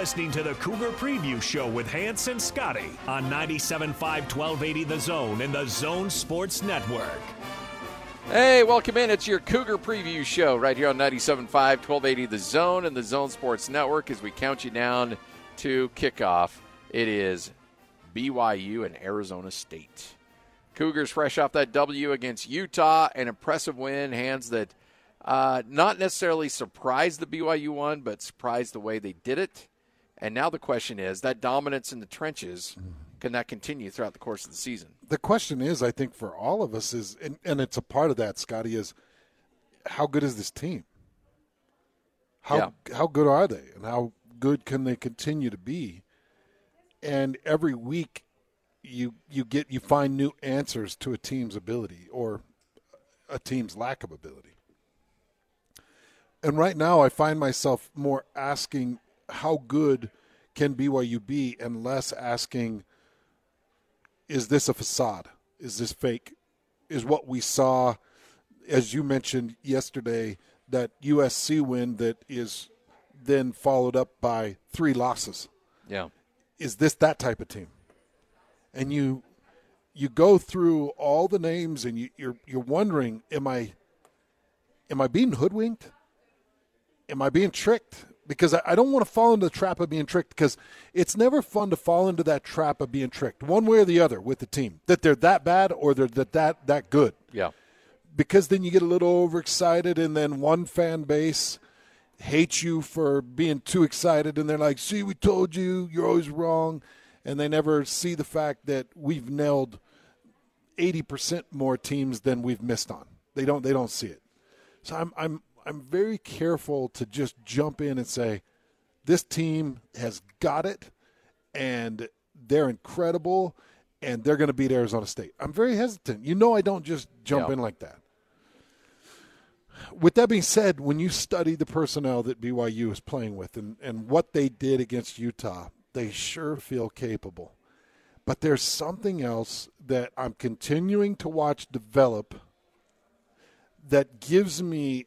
listening to the Cougar Preview Show with Hans and Scotty on 97.5 1280 The Zone and the Zone Sports Network. Hey, welcome in. It's your Cougar Preview Show right here on 97.5 1280 The Zone and the Zone Sports Network as we count you down to kickoff. It is BYU and Arizona State. Cougars fresh off that W against Utah, an impressive win, hands that uh, not necessarily surprised the BYU one, but surprised the way they did it. And now the question is that dominance in the trenches, mm-hmm. can that continue throughout the course of the season? The question is, I think, for all of us is, and, and it's a part of that, Scotty, is how good is this team? How Yeah. how good are they, and how good can they continue to be? And every week, you you get you find new answers to a team's ability or a team's lack of ability. And right now, I find myself more asking how good can BYU be, and less asking is this a facade? Is this fake? Is what we saw, as you mentioned yesterday, that USC win that is then followed up by three losses? Yeah. Is this that type of team? And you you go through all the names and you, you're you're wondering, am I am I being hoodwinked? Am I being tricked? Because I, I don't want to fall into the trap of being tricked because it's never fun to fall into that trap of being tricked, one way or the other with the team. That they're that bad or they're that that, that good. Yeah. Because then you get a little overexcited and then one fan base hates you for being too excited and they're like, see, we told you, you're always wrong. And they never see the fact that we've nailed 80% more teams than we've missed on. They don't they don't see it. So I'm I'm I'm very careful to just jump in and say this team has got it and they're incredible and they're going to beat Arizona State. I'm very hesitant. You know I don't just jump Yeah. in like that. With that being said, when you study the personnel that BYU is playing with and, and what they did against Utah, they sure feel capable. But there's something else that I'm continuing to watch develop that gives me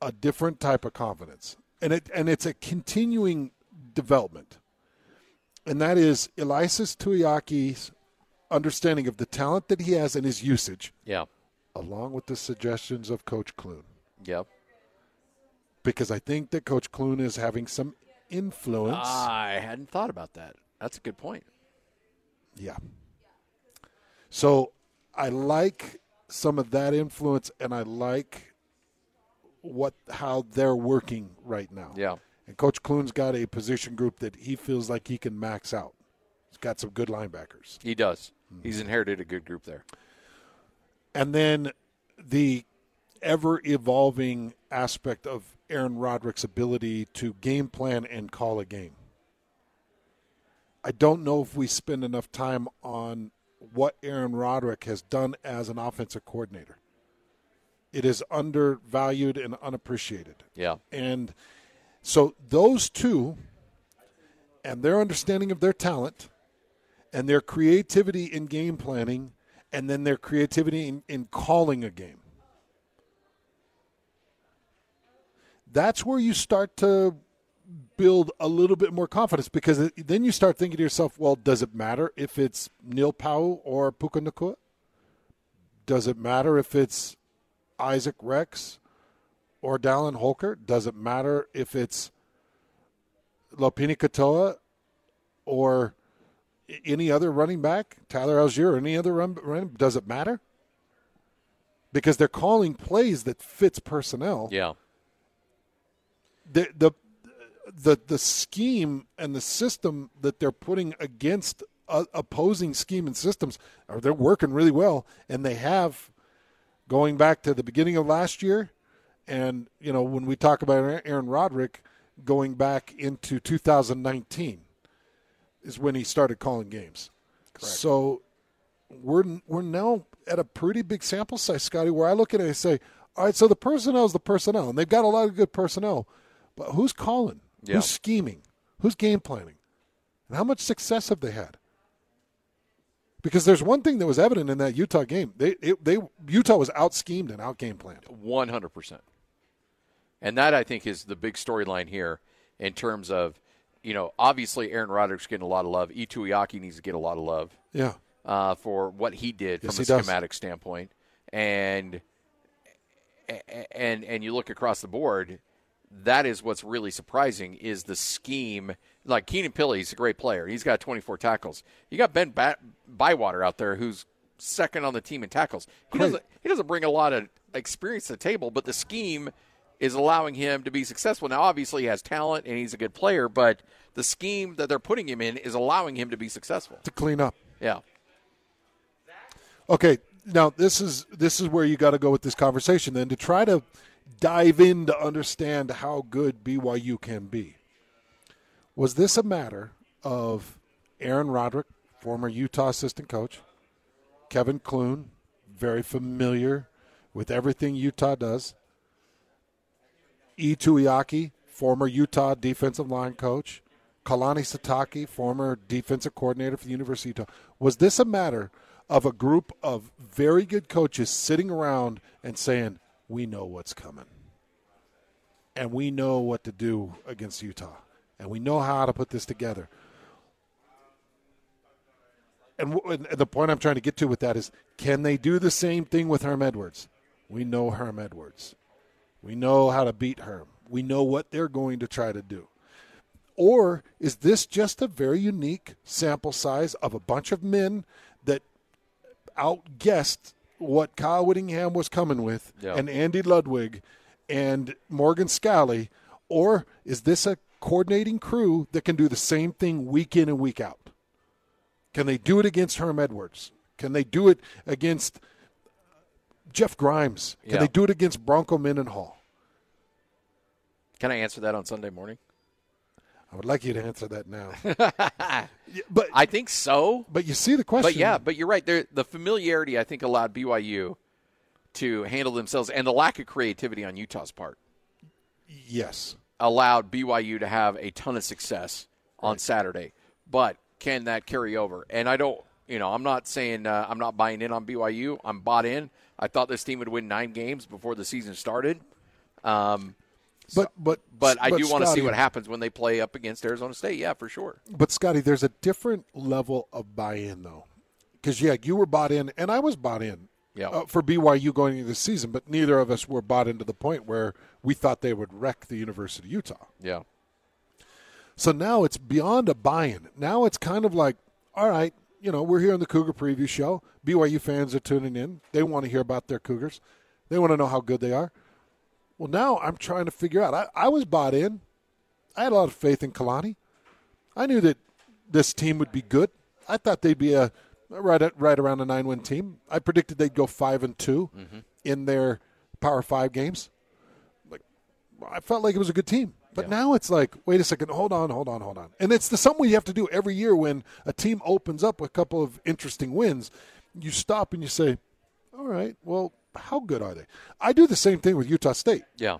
a different type of confidence. And it and it's a continuing development. And that is Ilaisa Tuiaki's understanding of the talent that he has and his usage, Yeah. along with the suggestions of Coach Clune. Yep. Because I think that Coach Clune is having some influence. I hadn't thought about that. That's a good point. Yeah. So I like some of that influence and I like what how they're working right now. Yeah. And Coach Clune's got a position group that he feels like he can max out. He's got some good linebackers. He does. He's inherited a good group there. And then the ever evolving aspect of Aaron Roderick's ability to game plan and call a game. I don't know if we spend enough time on what Aaron Roderick has done as an offensive coordinator. It is undervalued and unappreciated. Yeah. And so those two and their understanding of their talent and their creativity in game planning and then their creativity in, in calling a game. That's where you start to build a little bit more confidence because it- then you start thinking to yourself, well, does it matter if it's Neil Pau'u or Puka Nacua? Does it matter if it's Isaac Rex or Dallin Holker? Does it matter if it's Lopini Katoa or any other running back, Tyler Allgeier, or any other run, run? Does it matter? Because they're calling plays that fits personnel. Yeah. The the the the scheme and the system that they're putting against uh, opposing scheme and systems are they're working really well, and they have going back to the beginning of last year, and you know when we talk about Aaron Roderick going back into 2019 is when he started calling games. So we're we're now at a pretty big sample size, Scotty, where I look at it and say, all right, so the personnel is the personnel, and they've got a lot of good personnel, but who's calling? Yeah. Who's scheming? Who's game planning? And how much success have they had? Because there's one thing that was evident in that Utah game. They it, they Utah was out schemed and out game planned. One hundred percent. And that I think is the big storyline here in terms of you know, obviously Aaron Roderick's getting a lot of love. Ituyaki needs to get a lot of love Yeah. uh, for what he did Yes, from a does. schematic standpoint, and and and you look across the board, that is what's really surprising is the scheme. Like Keenan Pili's a great player; he's got 24 tackles. You got Ben Bat- Bywater out there, who's second on the team in tackles. He doesn't he doesn't bring a lot of experience to the table, but the scheme is allowing him to be successful. Now, obviously, he has talent and he's a good player, but the scheme that they're putting him in is allowing him to be successful. To clean up. Yeah. Okay, now this is this is where you got to go with this conversation then to try to dive in to understand how good BYU can be. Was this a matter of Aaron Roderick, former Utah assistant coach, Kevin Clune, very familiar with everything Utah does, E. Tuiaki, former Utah defensive line coach, Kalani Sitake, former defensive coordinator for the University of Utah. Was this a matter of a group of very good coaches sitting around and saying, "We know what's coming, and we know what to do against Utah, and we know how to put this together"? And, w- and the point I'm trying to get to with that is, can they do the same thing with Herm Edwards? We know Herm Edwards. We know how to beat Herm. We know what they're going to try to do. Or is this just a very unique sample size of a bunch of men that outguessed what Kyle Whittingham was coming with Yeah. and Andy Ludwig and Morgan Scalley? Or is this a coordinating crew that can do the same thing week in and week out? Can they do it against Herm Edwards? Can they do it against Jeff Grimes? Can Yeah. they do it against Bronco Mendenhall? Can I answer that on Sunday morning? I would like you to answer that now. But I think so. but you see the question. But yeah, but you're right. There, the familiarity I think allowed BYU to handle themselves, and the lack of creativity on Utah's part yes. Allowed BYU to have a ton of success on Saturday. But can that carry over? And I don't, you know, I'm not saying uh, I'm not buying in on BYU. I'm bought in. I thought this team would win nine games before the season started. Um, But but but I do want to see what happens when they play up against Arizona State. Yeah, for sure. But Scotty, there's a different level of buy-in though, because yeah, you were bought in, and I was bought in. Yeah. Uh, for BYU going into the season, but neither of us were bought into the point where we thought they would wreck the University of Utah. Yeah. So now it's beyond a buy-in. Now it's kind of like, all right, you know, we're here on the Cougar Preview Show. BYU fans are tuning in. They want to hear about their Cougars. They want to know how good they are. Well, now I'm trying to figure out. I, I was bought in. I had a lot of faith in Kalani. I knew that this team would be good. I thought they'd be a right at, right around a nine-win team. I predicted they'd go five and 2 mm-hmm. in their Power Five games. Like I felt like it was a good team. But now it's like, wait a second, hold on, hold on, hold on. And it's the something you have to do every year when a team opens up a couple of interesting wins. You stop and you say, all right, well, how good are they? I do the same thing with Utah State. Yeah.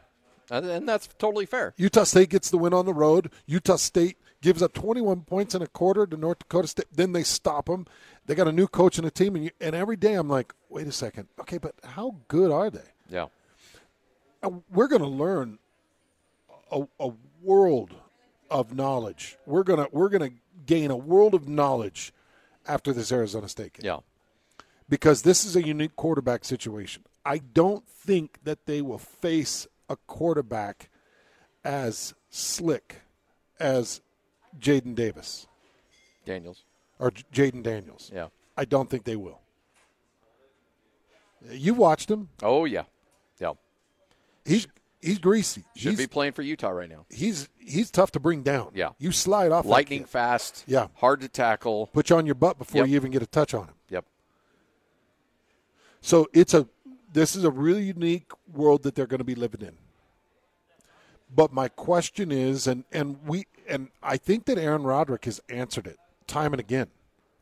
And that's totally fair. Utah State gets the win on the road. Utah State gives up 21 points in a quarter to North Dakota State. Then they stop them. They got a new coach and a team. And, you, and every day I'm like, wait a second. Okay, but how good are they? Yeah. We're going to learn a, a world of knowledge. We're gonna we're gonna gain a world of knowledge after this Arizona State game Yeah. because this is a unique quarterback situation. I don't think that they will face a quarterback as slick as Jayden Davis Daniels. or Jayden Daniels. Yeah. I don't think they will. You watched him. Oh yeah. Yeah. He's he's greasy. Should he's, be playing for Utah right now. he's he's tough to bring down. Yeah. You slide off Lightning fast. Yeah. Hard to tackle. Put you on your butt before Yep. you even get a touch on him. Yep. So it's a this is a really unique world that they're going to be living in. But my question is, and and we and I think that Aaron Roderick has answered it time and again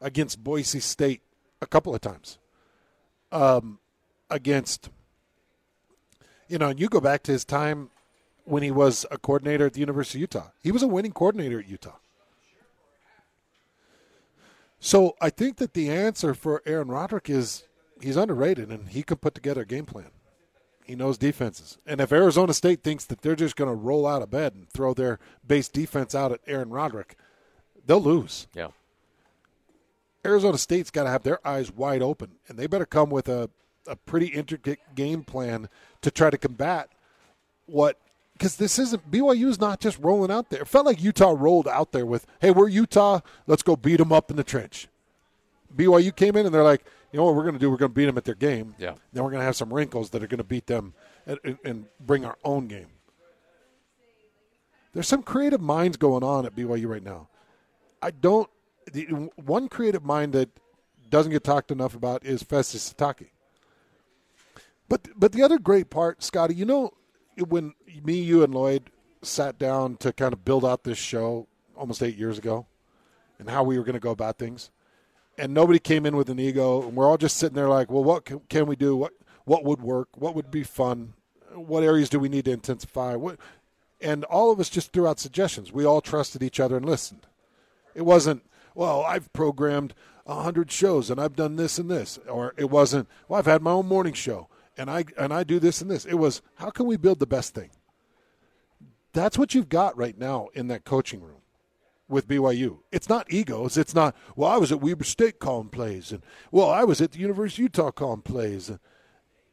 against Boise State a couple of times. Um, against you know, and you go back to his time when he was a coordinator at the University of Utah. He was a winning coordinator at Utah. So I think that the answer for Aaron Roderick is he's underrated and he can put together a game plan. He knows defenses. And if Arizona State thinks that they're just going to roll out of bed and throw their base defense out at Aaron Roderick, they'll lose. Yeah. Arizona State's got to have their eyes wide open, and they better come with a, a pretty intricate game plan to try to combat what. Because this isn't BYU's not just rolling out there. It felt like Utah rolled out there with, "Hey, we're Utah. Let's go beat them up in the trench." BYU came in and they're like, "You know what we're going to do? We're going to beat them at their game. Yeah. Then we're going to have some wrinkles that are going to beat them and, and, bring our own game." There's some creative minds going on at BYU right now. I don't. The one creative mind that doesn't get talked enough about is Festus Sitake. But but the other great part, Scotty, you know, when me, you, and Lloyd sat down to kind of build out this show almost eight years ago, and how we were going to go about things, and nobody came in with an ego, and we're all just sitting there like, well, what can, can we do? What what would work? What would be fun? What areas do we need to intensify? What and all of us just threw out suggestions. We all trusted each other and listened. It wasn't, well, I've programmed hundred shows and I've done this and this, or it wasn't, well, I've had my own morning show and I and I do this and this. It was, how can we build the best thing? That's what you've got right now in that coaching room with BYU. It's not egos. It's not, well, I was at Weber State calling plays, and well, I was at the University of Utah calling plays.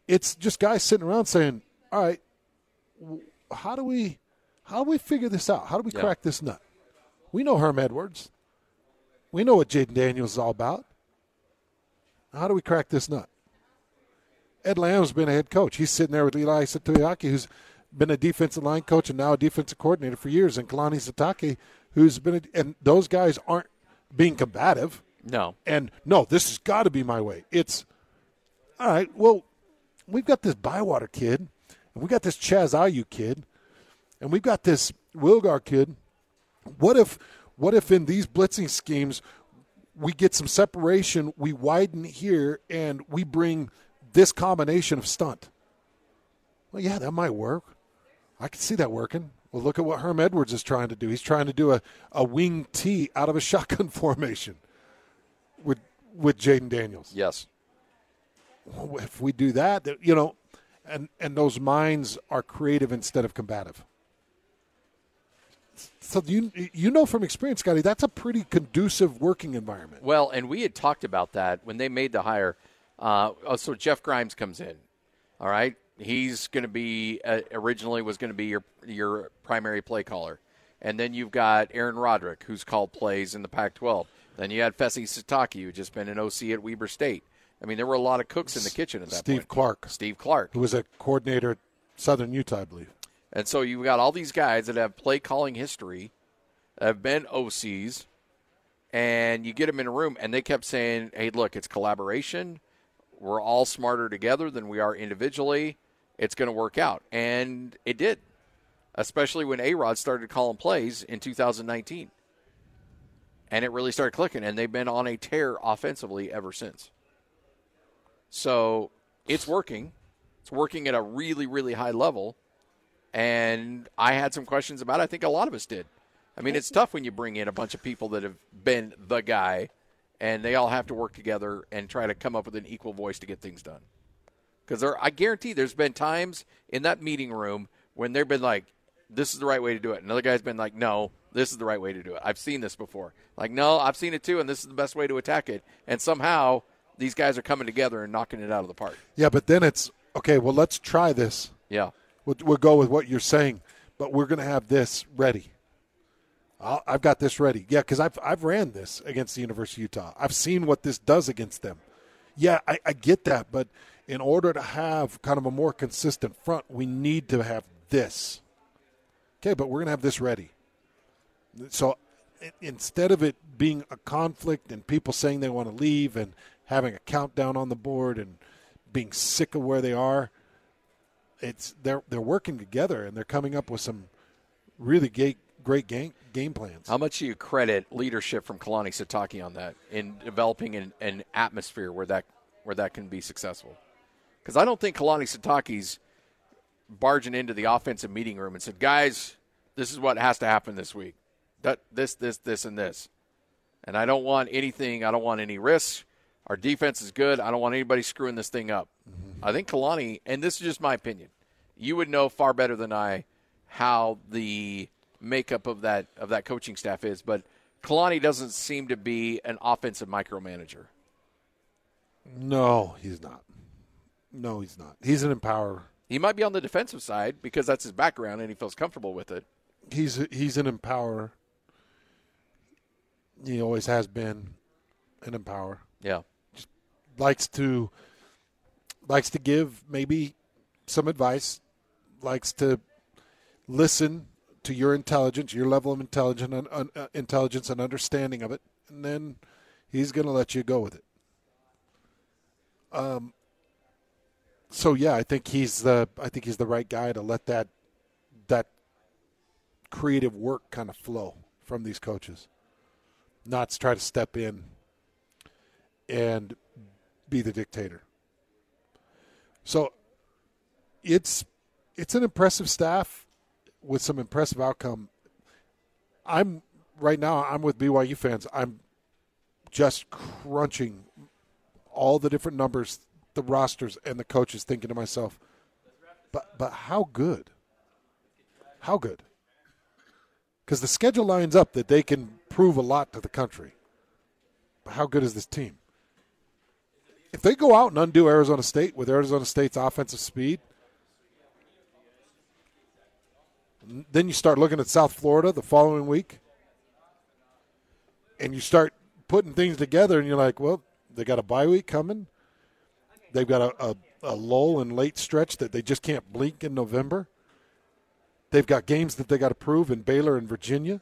It's just guys sitting around saying, all right, how do we how do we figure this out? How do we Yeah. crack this nut? We know Herm Edwards. We know what Jayden Daniels is all about. How do we crack this nut? Ed Lamb's been a head coach. He's sitting there with Eli Satoyaki, who's been a defensive line coach and now a defensive coordinator for years, and Kalani Sitake, who's been, a, and those guys aren't being combative. No. And no, this has got to be my way. It's all right. Well, we've got this Bywater kid, and we got this Chaz Ayu kid, and we've got this Wilgar kid. What if, what if in these blitzing schemes, we get some separation, we widen here, and we bring this combination of stunt? Well, yeah, that might work. I can see that working. Well, look at what Herm Edwards is trying to do. He's trying to do a, a wing T out of a shotgun formation with with Jayden Daniels. Yes. If we do that, you know, and and those minds are creative instead of combative. So you you know from experience, Scotty, that's a pretty conducive working environment. Well, and we had talked about that when they made the hire. Uh, oh, so Jeff Grimes comes in. All right, he's going to be uh, originally was going to be your your primary play caller, and then you've got Aaron Roderick, who's called plays in the Pac-12. Then you had Fesi Sitake, who just been an OC at Weber State. I mean, there were a lot of cooks in the kitchen at that point. Steve point. Clark, Steve Clark. who was a coordinator at Southern Utah, I believe. And so you've got all these guys that have play calling history, have been OCs, and you get them in a room, and they kept saying, "Hey, look, it's collaboration. We're all smarter together than we are individually. It's going to work out," and it did. Especially when A Rod started calling plays in 2019, and it really started clicking, and they've been on a tear offensively ever since. So it's working. It's working at a really, really high level and I had some questions about it. I think a lot of us did. I mean, it's tough when you bring in a bunch of people that have been the guy, and they all have to work together and try to come up with an equal voice to get things done. Because there, I guarantee, there's been times in that meeting room when they've been like, "This is the right way to do it," another guy's been like, "No, this is the right way to do it." I've seen this before. Like, no, I've seen it too, and this is the best way to attack it. And somehow these guys are coming together and knocking it out of the park. Yeah, but then it's okay. Well, let's try this. Yeah. We'll, we'll go with what you're saying, but we're going to have this ready. I'll, I've got this ready. Yeah, because I've I've ran this against the University of Utah. I've seen what this does against them. Yeah, I, I get that, but in order to have kind of a more consistent front, we need to have this. Okay, but we're going to have this ready. So instead of it being a conflict and people saying they want to leave and having a countdown on the board and being sick of where they are, it's they're they're working together and they're coming up with some really great great game game plans. How much do you credit leadership from Kalani Sitake on that in developing an, an atmosphere where that where that can be successful? Because I don't think Kalani Sitake's barging into the offensive meeting room and said, "Guys, this is what has to happen this week. That this this this and this." And I don't want anything. I don't want any risks. Our defense is good. I don't want anybody screwing this thing up. Mm-hmm. I think Kalani, and this is just my opinion, you would know far better than I how the makeup of that of that coaching staff is, but Kalani doesn't seem to be an offensive micromanager. No, he's not. No, he's not. He's an empowerer. He might be on the defensive side because that's his background and he feels comfortable with it. He's he's an empowerer. He always has been an empowerer. Yeah. Just likes to likes to give maybe some advice, likes to listen to your intelligence, your level of intelligence and uh, intelligence and understanding of it, and then he's going to let you go with it. Um. So yeah, I think he's the I think he's the right guy to let that that creative work kind of flow from these coaches, not to try to step in and be the dictator. So it's it's an impressive staff with some impressive outcome. I'm right now I'm with BYU fans. I'm just crunching all the different numbers, the rosters and the coaches thinking to myself, but but how good? How good? Because the schedule lines up that they can prove a lot to the country. But how good is this team? if they go out and undo Arizona State with Arizona State's offensive speed, then you start looking at South Florida the following week, and you start putting things together, and you're like, well, they got a bye week coming. They've got a, a, a lull and late stretch that they just can't blink in November. They've got games that they got to prove in Baylor and Virginia.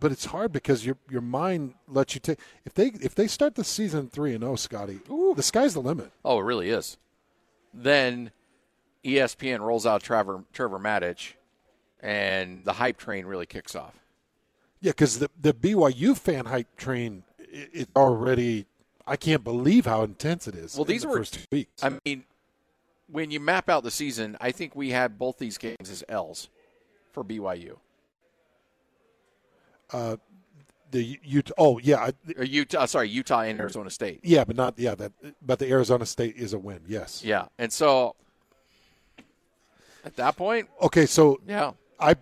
but it's hard because your your mind lets you take if they if they start the season three and zero, oh, Scotty, ooh, the sky's the limit. Oh, it really is. Then ESPN rolls out Trevor Trevor Matich, and the hype train really kicks off. Yeah, because the the BYU fan hype train it, it, already. I can't believe how intense it is. Well, these the were first weeks. I mean, when you map out the season, I think we had both these games as L's for BYU. Uh, the Utah. Oh yeah, Utah. Sorry, Utah and Arizona State. Yeah, but not yeah. That but the Arizona State is a win. Yes. Yeah, and so at that point, okay. So yeah, I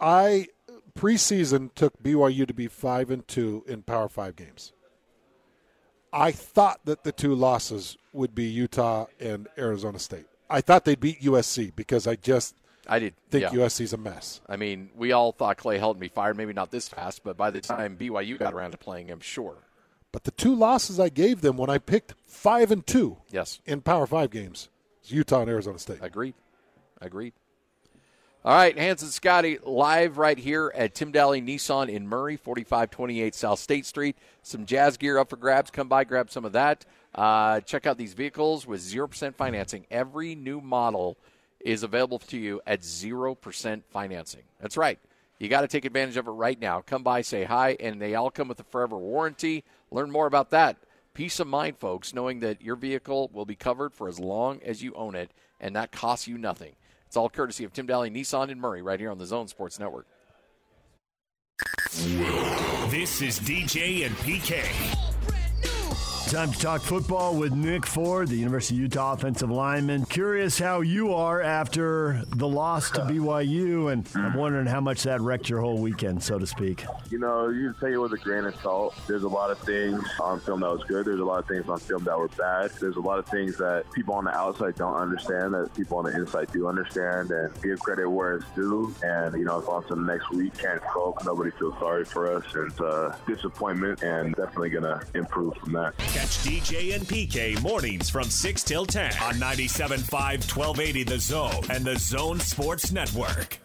I preseason took BYU to be five and two in Power Five games. I thought that the two losses would be Utah and Arizona State. I thought they'd beat USC because I just I did think yeah. USC's a mess. I mean, we all thought Clay Helton be fired, maybe not this fast, but by the time BYU got around to playing him, sure. But the two losses I gave them when I picked five and two, yes, in Power Five games, is Utah and Arizona State. Agreed. Agreed. All right, Hans and Scotty live right here at Tim Dahle Nissan in Murray, 4528 South State Street. Some jazz gear up for grabs. Come by, grab some of that. Uh, check out these vehicles with 0% financing. Every new model – is available to you at 0% financing. That's right. You got to take advantage of it right now. Come by, say hi, and they all come with a forever warranty. Learn more about that. Peace of mind, folks, knowing that your vehicle will be covered for as long as you own it, and that costs you nothing. It's all courtesy of Tim Dahle, Nissan and Murray, right here on the Zone Sports Network. This is DJ and PK. Time to talk football with Nick Ford, the University of Utah offensive lineman. Curious how you are after the loss to BYU, and I'm wondering how much that wrecked your whole weekend, so to speak. You know, you can take it with a grain of salt. There's a lot of things on film that was good. There's a lot of things on film that were bad. There's a lot of things that people on the outside don't understand that people on the inside do understand, and give credit where it's due. And you know, it's on to the next week. Can't croak. Nobody feels sorry for us. It's a disappointment, and definitely gonna improve from that. Catch DJ and PK mornings from 6 till 10 on 97.5 1280 The Zone and The Zone Sports Network.